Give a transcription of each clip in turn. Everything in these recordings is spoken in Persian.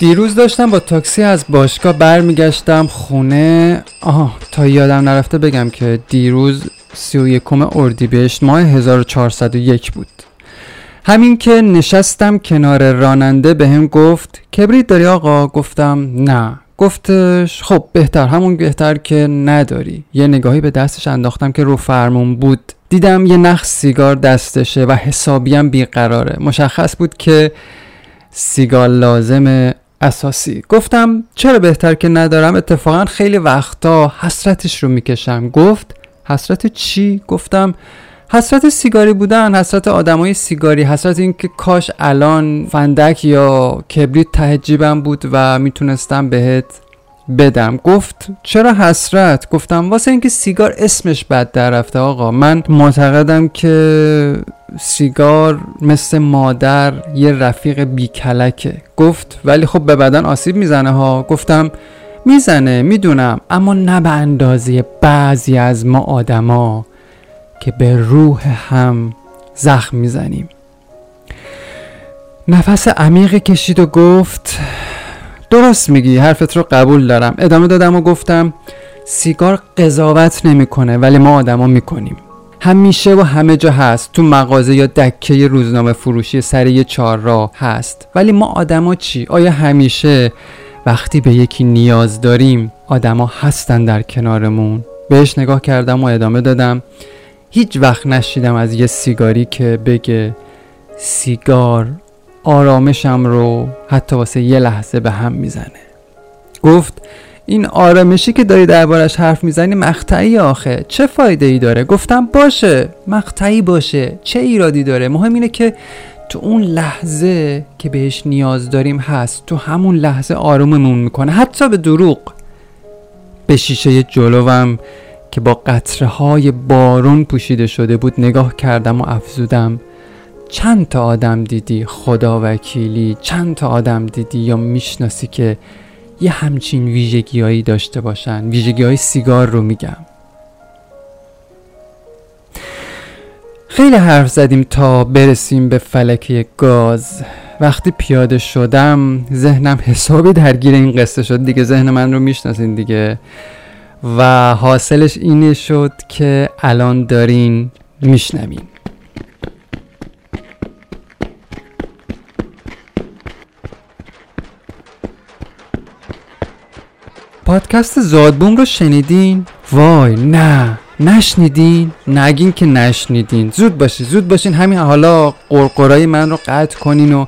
دیروز داشتم با تاکسی از باشگاه برمیگشتم خونه. آها تا یادم نرفته بگم که دیروز سی و یکم اردیبهشت ماه 1401 بود. همین که نشستم کنار راننده به هم گفت کبریت داری آقا؟ گفتم نه. گفتش خب بهتر همون بهتر که نداری. یه نگاهی به دستش انداختم که رو فرمون بود. دیدم یه نخ سیگار دستشه و حسابیم بیقراره. مشخص بود که سیگار لازم اساسی. گفتم چرا بهتر که ندارم؟ اتفاقا خیلی وقتا حسرتش رو می‌کشم. گفت حسرت چی؟ گفتم حسرت سیگاری بودن حسرت آدمای سیگاری حسرت اینکه کاش الان فندک یا کبریت ته جیبم بود و می‌تونستم بهت بدم. گفت چرا حسرت؟ گفتم واسه اینکه سیگار اسمش بد در رفته آقا. من معتقدم که سیگار مثل مادر یه رفیق بیکلکه. گفت ولی خب به بدن آسیب می‌زنه ها. گفتم می‌زنه می‌دونم اما نه به اندازه بعضی از ما آدما که به روح هم زخم می‌زنیم. نفس عمیق کشید و گفت درست میگی حرفت رو قبول دارم. ادامه دادم و گفتم سیگار قضاوت نمی‌کنه ولی ما آدما می‌کنیم. همیشه و همه جا هست. تو مغازه یا دکه روزنامه فروشی سری چهار راه هست. ولی ما آدما چی؟ آیا همیشه وقتی به یکی نیاز داریم آدما هستن در کنارمون؟ بهش نگاه کردم و ادامه دادم هیچ وقت نشیدم از یه سیگاری که بگه سیگار آرامشم رو حتی واسه یه لحظه به هم می‌زنه. گفت این آرامشی که داری دربارش حرف می‌زنی مقطعی آخه. چه فایده ای داره؟ گفتم باشه مقطعی باشه. چه ایرادی داره؟ مهم اینه که تو اون لحظه که بهش نیاز داریم هست تو همون لحظه آروممون می‌کنه. حتی به دروغ. به شیشه جلوم که با قطره های بارون پوشیده شده بود نگاه کردم و افزودم. چند تا آدم دیدی؟ خدا وکیلی چند تا آدم دیدی؟ یا می‌شناسی که یه همچین ویژگیهایی داشته باشن؟ ویژگی های سیگار رو میگم. خیلی حرف زدیم تا برسیم به فلکه گاز. وقتی پیاده شدم ذهنم حسابی درگیر این قصه شد. دیگه ذهن من رو می‌شناسین دیگه. و حاصلش اینه شد که الان دارین میشنوین. پادکست زادبوم رو شنیدین؟ وای نه. نشنیدین؟ نگین که نشنیدین. زود باشین زود باشین. همین حالا قرقرای من رو قطع کنین و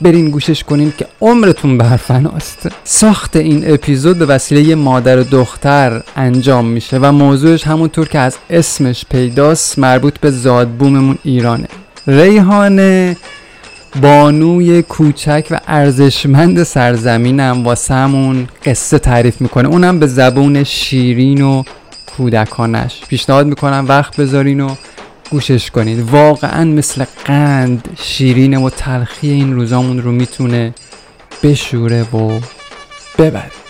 برین گوشش کنین که عمرتون برفناست ساخت این اپیزود به وسیله مادر و دختر انجام میشه و موضوعش همونطور که از اسمش پیداست مربوط به زادبوممون ایرانه. ریحانه بانوی کوچک و ارزشمند سرزمینم واسمون قصه تعریف می‌کنه. اونم به زبون شیرین و کودکانش. پیشنهاد می‌کنم وقت بذارین و گوشش کنید. واقعا مثل قند شیرین و تلخی این روزامون رو می‌تونه بشوره و ببره.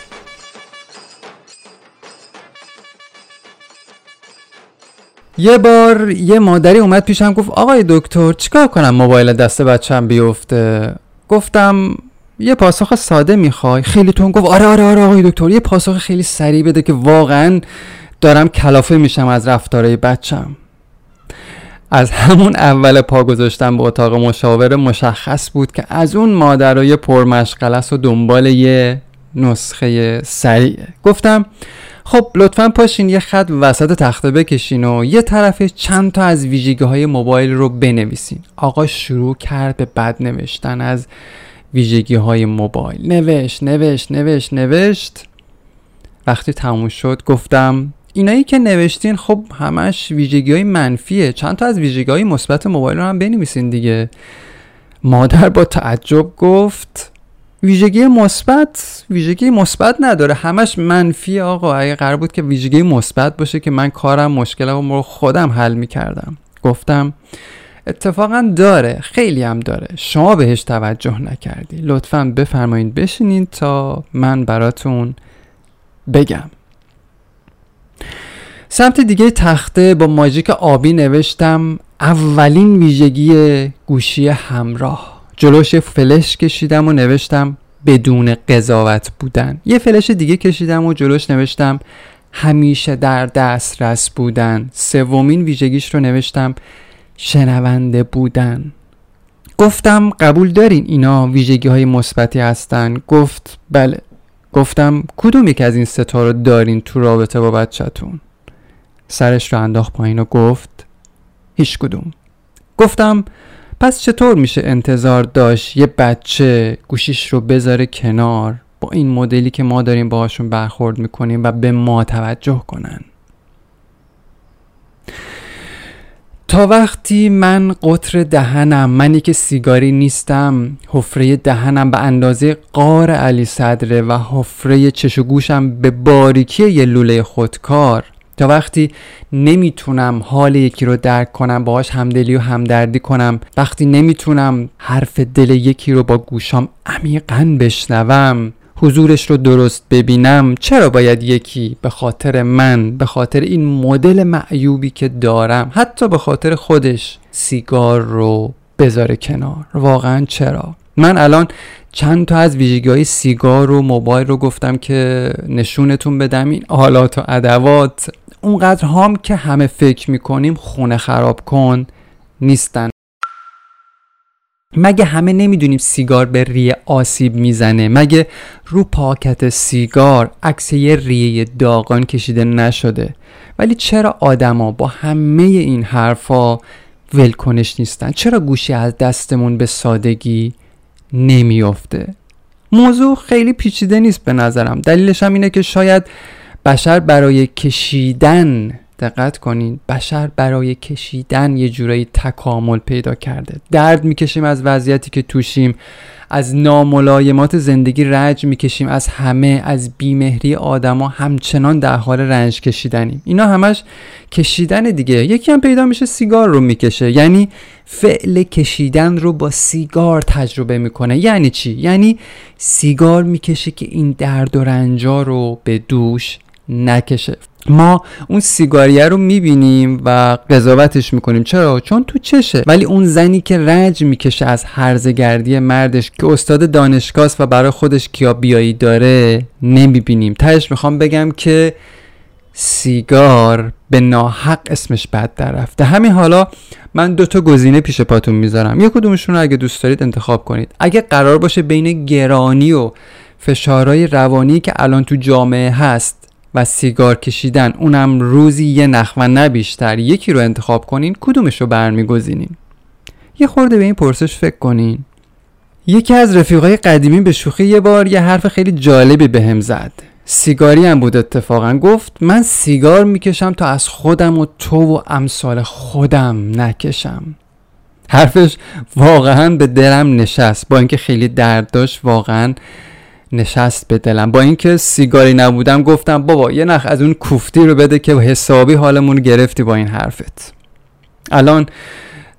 یه بار یه مادری اومد پیشم گفت آقای دکتر چیکار کنم موبایل دست بچم بیفته؟ گفتم یه پاسخ ساده می‌خوای. خیلی تون گفت آره آره آره آقای دکتر یه پاسخ خیلی سریع بده که واقعا دارم کلافه میشم از رفتارهای بچم. از همون اول پا گذاشتم به اتاق مشاوره مشخص بود که از اون مادرای پرمشغله و دنبال یه نسخه سریعه. گفتم خب لطفا پاشین یه خط وسط تخته بکشین و یه طرف چند تا از ویژگی های موبایل رو بنویسین. آقا شروع کرد به بد نوشتن از ویژگی های موبایل. نوشت نوشت نوشت نوشت. وقتی تموم شد گفتم اینایی که نوشتین خب همش ویژگی های منفیه. چند تا از ویژگی های مثبت موبایل رو هم بنویسین دیگه. مادر با تعجب گفت ویژگی مثبت ویژگی مثبت نداره. همش منفی آقا. اگه قرار بود که ویژگی مثبت باشه که من کارم مشکلم رو خودم حل می‌کردم. گفتم اتفاقا داره. خیلی هم داره. شما بهش توجه نکردی. لطفا بفرمایید بشینید تا من براتون بگم. سمت دیگه تخته با ماژیک آبی نوشتم اولین ویژگی گوشی همراه. جلوش فلش کشیدم و نوشتم بدون قضاوت بودن. یه فلش دیگه کشیدم و جلوش نوشتم همیشه در دسترس بودن. سومین ویژگیش رو نوشتم شنونده بودن. گفتم قبول دارین اینا ویژگی های مثبتی هستن. گفت بله. گفتم کدوم یک از این ستا رو دارین تو رابطه با بچهتون؟ سرش رو انداخت پایین و گفت هیچ کدوم. گفتم پس چطور میشه انتظار داشت یه بچه گوشیش رو بذاره کنار با این مدلی که ما داریم باهاشون برخورد می‌کنیم و به ما توجه کنن؟ تا وقتی من قطر دهنم منی که سیگاری نیستم حفره دهنم به اندازه قار علی صدره و حفره چش و گوشم به باریکی یه لوله خودکار تا وقتی نمی‌تونم حال یکی رو درک کنم باهاش همدلی و همدردی کنم وقتی نمی‌تونم حرف دل یکی رو با گوشام عمیقا بشنوم حضورش رو درست ببینم چرا باید یکی به خاطر من به خاطر این مدل معیوبی که دارم حتی به خاطر خودش سیگار رو بذاره کنار؟ واقعا چرا؟ من الان چند تا از ویژگی های سیگار و موبایل رو گفتم که نشونتون بدم. این آلات و ادوات اونقدر هم که همه فکر می‌کنیم خونه خراب کن نیستن. مگه همه نمی‌دونیم سیگار به ریه آسیب می‌زنه؟ مگه رو پاکت سیگار عکس یه ریه داغان کشیده نشده؟ ولی چرا آدما با همه این حرفا ولکنش نیستن؟ چرا گوشی از دستمون به سادگی نمیافته؟ موضوع خیلی پیچیده نیست به نظرم. دلیلش هم اینه که شاید بشر برای کشیدن دقت کنین بشر برای کشیدن یه جورایی تکامل پیدا کرده. درد می‌کشیم از وضعیتی که توشیم از ناملایمات زندگی رنج می‌کشیم از همه از بیمهری آدما همچنان در حال رنج کشیدنیم. اینا همش کشیدن دیگه. یکی هم پیدا میشه سیگار رو می‌کشه. یعنی فعل کشیدن رو با سیگار تجربه می‌کنه. یعنی چی؟ یعنی سیگار می‌کشه که این درد و رنجا رو به دوش نکشه. ما اون سیگاریه رو می‌بینیم و قضاوتش می‌کنیم. چرا؟ چون تو چشه. ولی اون زنی که رنج می‌کشه از هرزگردی مردش که استاد دانشگاه و برای خودش کیا بیایی داره نمی‌بینیم. تهش می‌خوام بگم که سیگار به ناحق اسمش بد در رفته. همین حالا من دوتا گزینه پیش پاتون می‌ذارم. یک کدومشون رو اگه دوست دارید انتخاب کنید. اگه قرار باشه بین گرانی و فشارهای روانی که الان تو جامعه هست و سیگار کشیدن اونم روزی یه نخ و نه بیشتر. یکی رو انتخاب کنین کدومش رو برمیگزینین؟ یه خورده به این پرسش فکر کنین. یکی از رفیقای قدیمی به شوخی یه بار یه حرف خیلی جالبی بهم هم زد. سیگاری هم بود اتفاقا. گفت من سیگار می‌کشم تا از خودم و تو و امثال خودم نکشم. حرفش واقعا به دلم نشست با اینکه خیلی درد داشت واقعا نشست به دلم. با اینکه سیگاری نبودم گفتم بابا یه نخ از اون کوفتی رو بده که حسابی حالمون گرفتی با این حرفت. الان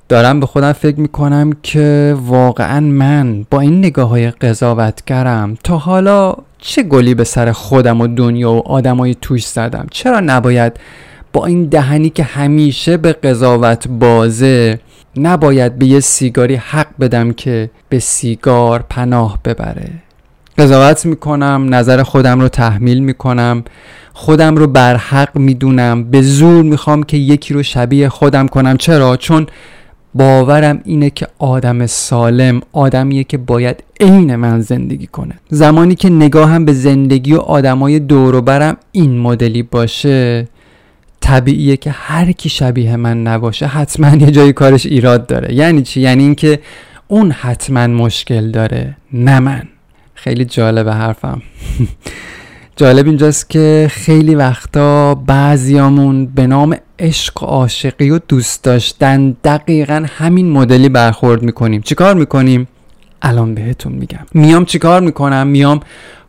دارم به خودم فکر می‌کنم که واقعا من با این نگاه های قضاوتگرم تا حالا چه گلی به سر خودم و دنیا و آدمای توش زدم؟ چرا نباید با این دهنی که همیشه به قضاوت بازه نباید به یه سیگاری حق بدم که به سیگار پناه ببره؟ قضاوت می‌کنم نظر خودم رو تحمیل می‌کنم. خودم رو برحق می‌دونم. به زور می‌خوام که یکی رو شبیه خودم کنم. چرا؟ چون باورم اینه که آدم سالم آدمیه که باید عین من زندگی کنه. زمانی که نگاهم به زندگی و آدمای دور برم این مدلی باشه طبیعیه که هر کی شبیه من نباشه حتما یه جایی کارش ایراد داره. یعنی چی؟ یعنی اینکه اون حتما مشکل داره نه من. خیلی جالبه حرفم. جالب اینجاست که خیلی وقتا بعضیامون به نام عشق و عاشقی و دوست داشتن دقیقا همین مدلی برخورد می‌کنیم. چیکار می‌کنیم؟ الان بهتون میگم. میام چیکار می‌کنم؟ میام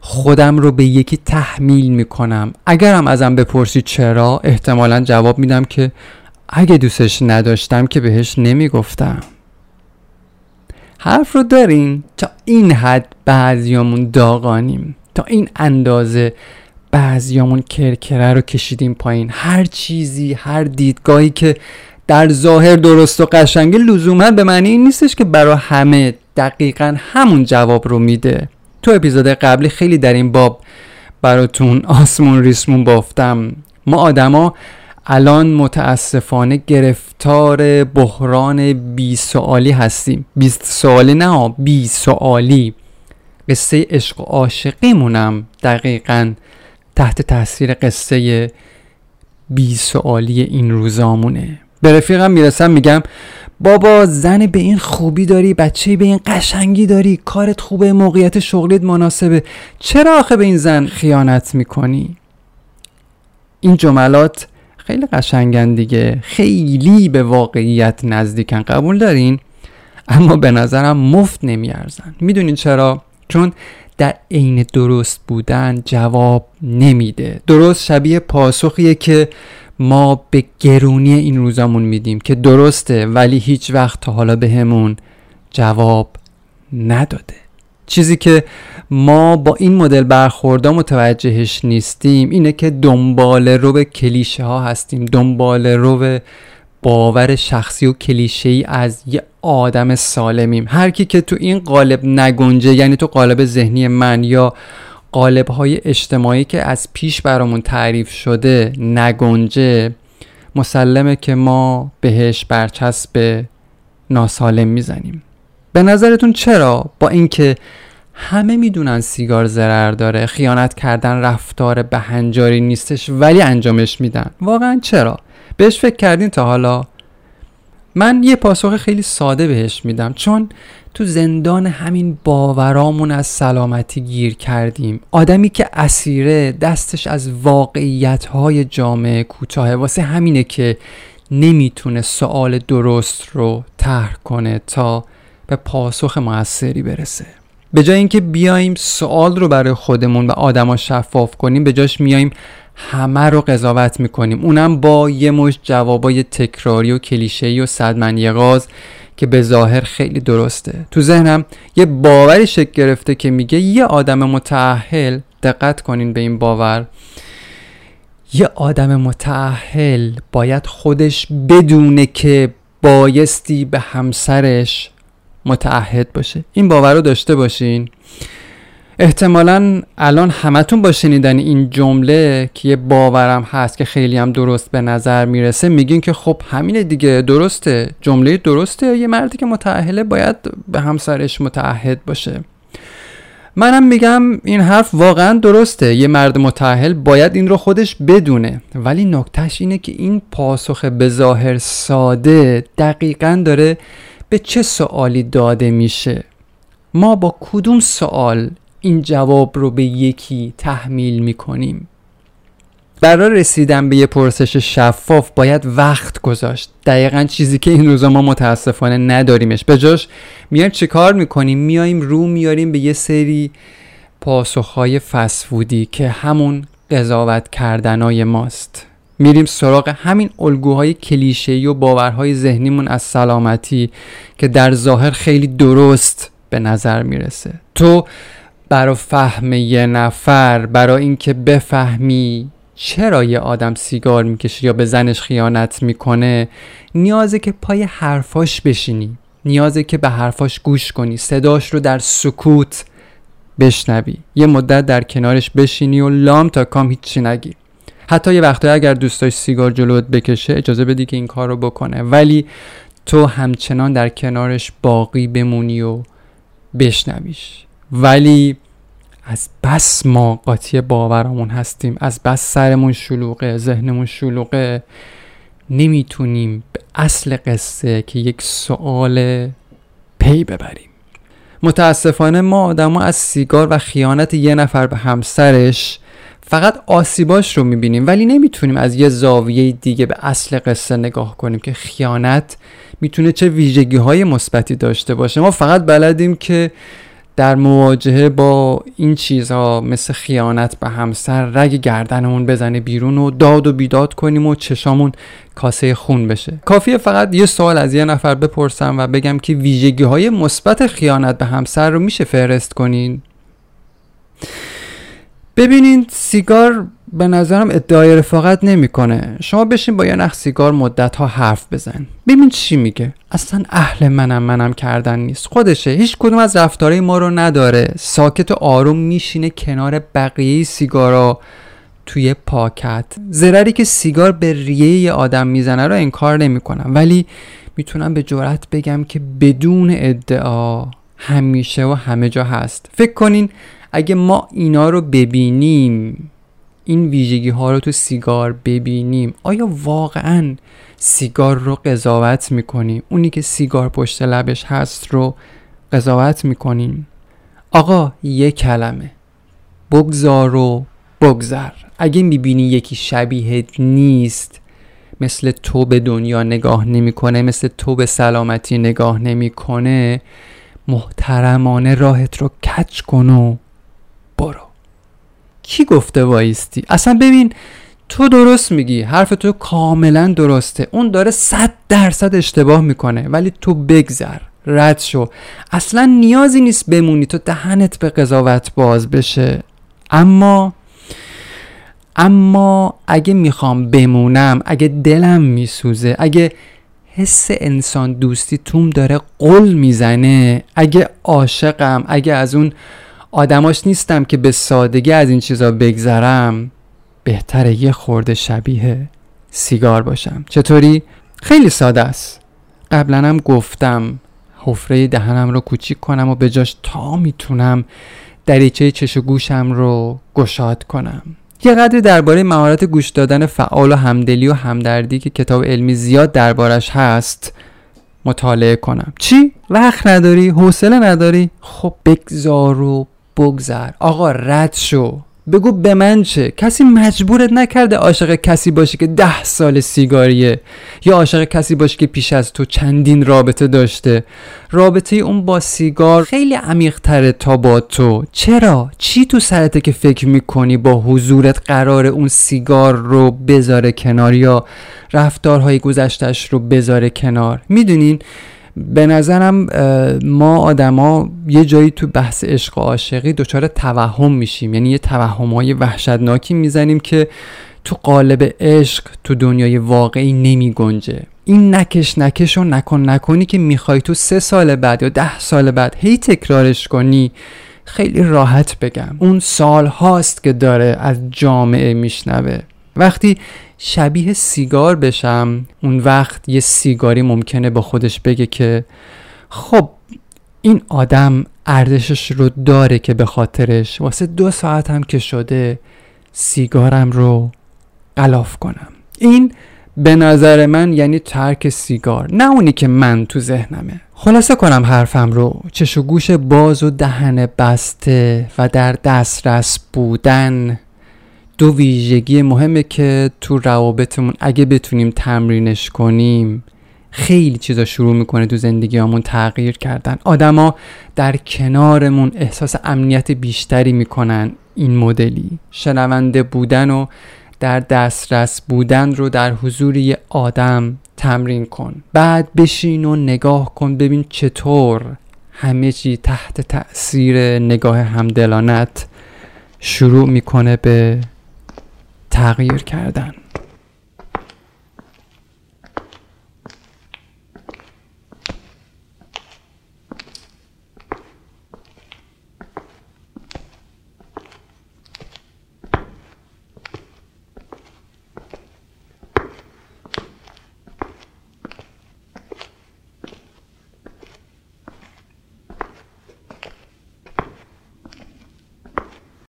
خودم رو به یکی تحمیل می‌کنم. اگرم ازم بپرسی چرا احتمالا جواب میدم که اگه دوستش نداشتم که بهش نمی‌گفتم. حرف رو دارین تا این حد بعضیامون داغانیم تا این اندازه بعضیامون کرکره رو کشیدیم پایین. هر چیزی هر دیدگاهی که در ظاهر درست و قشنگه لزوما به معنی این نیستش که برای همه دقیقا همون جواب رو میده. تو اپیزود قبلی خیلی در این باب براتون آسمون ریسمون بافتم. ما آدما الان متاسفانه گرفتار بحران بی سوالی هستیم. 20 سوالی نه بی سوالی. قصه عشق و عاشقیمونم دقیقا تحت تاثیر قصه بی سوالی این روزامونه. به رفیقم می‌رسم میگم بابا زن به این خوبی داری بچه به این قشنگی داری کارت خوبه موقعیت شغلیت مناسبه. چرا آخه به این زن خیانت می‌کنی؟ این جملات خیلی قشنگن دیگه. خیلی به واقعیت نزدیکن. قبول دارین؟ اما به نظرم مفت نمیارزن. می‌دونین چرا؟ چون در عین درست بودن جواب نمیده. درست شبیه پاسخیه که ما به گرونی این روزامون میدیم که درسته ولی هیچ وقت تا حالا بهمون به جواب نداده. چیزی که ما با این مدل برخوردا متوجهش نیستیم. اینه که دنبال رو به کلیشه ها هستیم. دنبال رو به باور شخصی و کلیشه ای از یه آدم سالمیم. هر کی که تو این قالب نگنجه یعنی تو قالب ذهنی من یا قالب های اجتماعی که از پیش برامون تعریف شده نگنجه مسلمه که ما بهش برچسب ناسالم می‌زنیم. به نظرتون چرا؟ با اینکه همه می‌دونن سیگار ضرر داره خیانت کردن رفتار بهنجاری نیستش ولی انجامش میدن. واقعا چرا؟ بهش فکر کردین تا حالا. من یه پاسخ خیلی ساده بهش میدم. چون تو زندان همین باورامون از سلامتی گیر کردیم. آدمی که اسیره دستش از واقعیت های جامعه کوتاه واسه همینه که نمی‌تونه سوال درست رو طرح کنه تا به پاسخ موثری برسه. به جای اینکه بیایم سوال رو برای خودمون و آدما شفاف کنیم به جاش میایم همه رو قضاوت می‌کنیم. اونم با یه مش جوابای تکراری و کلیشه‌ای و صدمن یغاز که به ظاهر خیلی درسته. تو ذهنم یه باوری شکل گرفته که میگه یه آدم متعهل دقت کنین به این باور یه آدم متعهل باید خودش بدونه که بایستی به همسرش متعهد باشه. این باور رو داشته باشین. احتمالا الان همتون با شنیدن این جمله که یه باورم هست که خیلی هم درست به نظر می‌رسه میگین که خب همینه دیگه درسته. جمله درسته. یه مردی که متعهله باید به همسرش متعهد باشه. منم میگم این حرف واقعا درسته. یه مرد متعهل باید این رو خودش بدونه. ولی نکتهش اینه که این پاسخ به ظاهر ساده دقیقا داره به چه سوالی داده میشه؟ ما با کدوم سوال این جواب رو به یکی تحمیل می‌کنیم؟ برای رسیدن به یه پرسش شفاف باید وقت گذاشت. دقیقا چیزی که این روزا ما متاسفانه نداریمش. به جاش میایم چه کار می‌کنیم؟ میایم رو میاریم به یه سری پاسخهای فسفودی که همون قضاوت کردنای ماست. میریم سراغ همین الگوهای کلیشه‌ای و باورهای ذهنیمون از سلامتی که در ظاهر خیلی درست به نظر می‌رسه. تو برای فهم یه نفر برای اینکه بفهمی چرا یه آدم سیگار می‌کشه یا به زنش خیانت می‌کنه نیازه که پای حرفاش بشینی. نیازه که به حرفاش گوش کنی. صداش رو در سکوت بشنوی. یه مدت در کنارش بشینی و لام تا کام هیچی نگی. حتی یه وقتایی اگر دوستاش سیگار جلوت بکشه اجازه بدی که این کار رو بکنه. ولی تو همچنان در کنارش باقی بمونی و بشنویش. ولی از بس ما قاطی باورمون هستیم. از بس سرمون شلوغه ذهنمون شلوغه. نمی‌تونیم به اصل قصه که یک سوال پی ببریم. متاسفانه ما آدما از سیگار و خیانت یه نفر به همسرش فقط آسیباش رو می‌بینیم ولی نمی‌تونیم از یه زاویه دیگه به اصل قصه نگاه کنیم که خیانت می‌تونه چه ویژگی های مثبتی داشته باشه. ما فقط بلدیم که در مواجهه با این چیزها مثل خیانت به همسر رگ گردنمون بزنه بیرون و داد و بیداد کنیم و چشامون کاسه خون بشه. کافیه فقط یه سوال از یه نفر بپرسم و بگم که ویژگی های مثبت خیانت به همسر رو میشه فهرست کنین؟ ببینین سیگار به نظرم ادعای رفاقت نمی‌کنه. شما بشین با یه نخ سیگار مدت ها حرف بزن. ببین چی میگه. اصلا اهل منم منم کردن نیست. خودشه. هیچ کدوم از رفتارهای ما رو نداره. ساکت و آروم میشینه کنار بقیه سیگارا توی پاکت. ضرری که سیگار به ریه یه آدم می‌زنه رو انکار نمی‌کنم. ولی می‌تونم به جرات بگم که بدون ادعا همیشه و همه جا هست. فکر کنین اگه ما اینا رو ببینیم این ویژگی ها رو تو سیگار ببینیم آیا واقعا سیگار رو قضاوت می‌کنیم؟ اونی که سیگار پشت لبش هست رو قضاوت می‌کنیم؟ آقا یه کلمه. بگذار و بگذر. اگه می‌بینی یکی شبیهت نیست مثل تو به دنیا نگاه نمی‌کنه مثل تو به سلامتی نگاه نمی‌کنه محترمانه راهت رو کچ کن و برو. کی گفته وایستی؟ اصلا ببین تو درست میگی حرف تو کاملا درسته. اون داره صد درصد اشتباه می‌کنه ولی تو بگذر رد شو. اصلا نیازی نیست بمونی تو دهنت به قضاوت باز بشه. اما اما اگه می‌خوام بمونم اگه دلم میسوزه اگه حس انسان دوستی توم داره قل می‌زنه اگه عاشقم اگه از اون آدماش نیستم که به سادگی از این چیزا بگذرم. بهتره یه خورده شبیه سیگار باشم. چطوری؟ خیلی ساده است. قبلا هم گفتم حفره دهنم رو کوچیک کنم و به جاش تا می‌تونم دریچه چش و گوشم رو گشاد کنم. یه قدری درباره مهارت گوش دادن فعال و همدلی و همدردی که کتاب علمی زیاد دربارش هست مطالعه کنم. چی؟ وقت نداری؟ حوصله نداری؟ خب بگذار و بگذر آقا رد شو. بگو به من چه؟ کسی مجبورت نکرده عاشق کسی باشی که ده سال سیگاریه. یا عاشق کسی باشی که پیش از تو چندین رابطه داشته. رابطه اون با سیگار خیلی عمیق تره تا با تو. چرا؟ چی تو سرته که فکر می‌کنی با حضورت قرار اون سیگار رو بذاره کنار یا رفتارهای گذشتش رو بذاره کنار؟ می‌دونین؟ به نظرم ما آدما یه جایی تو بحث عشق و عاشقی دچار توهم میشیم. یعنی یه توهم های وحشتناکی می‌زنیم که تو قالب عشق تو دنیای واقعی نمی گنجه این نکش نکش و نکن نکنی که می‌خوای تو سه سال بعد یا ده سال بعد هی تکرارش کنی. خیلی راحت بگم. اون سال هاست که داره از جامعه میشنوه. وقتی شبیه سیگار بشم. اون وقت یه سیگاری ممکنه با خودش بگه که خب این آدم ارزشش رو داره که به خاطرش واسه دو ساعت هم که شده سیگارم رو قلاف کنم. این به نظر من یعنی ترک سیگار نه اونی که من تو ذهنمه. خلاصه کنم حرفم رو. چش و گوش باز و دهن بسته و در دسترس بودن. دو ویژگی مهمه که تو روابطمون اگه بتونیم تمرینش کنیم خیلی چیزا شروع می‌کنه تو زندگیامون تغییر کردن. آدما در کنارمون احساس امنیت بیشتری می‌کنن این مدلی. شنونده بودن و در دسترس بودن رو در حضور یه آدم تمرین کن. بعد بشین و نگاه کن ببین چطور همه چی تحت تاثیر نگاه همدلانت شروع می‌کنه به تغییر کردن.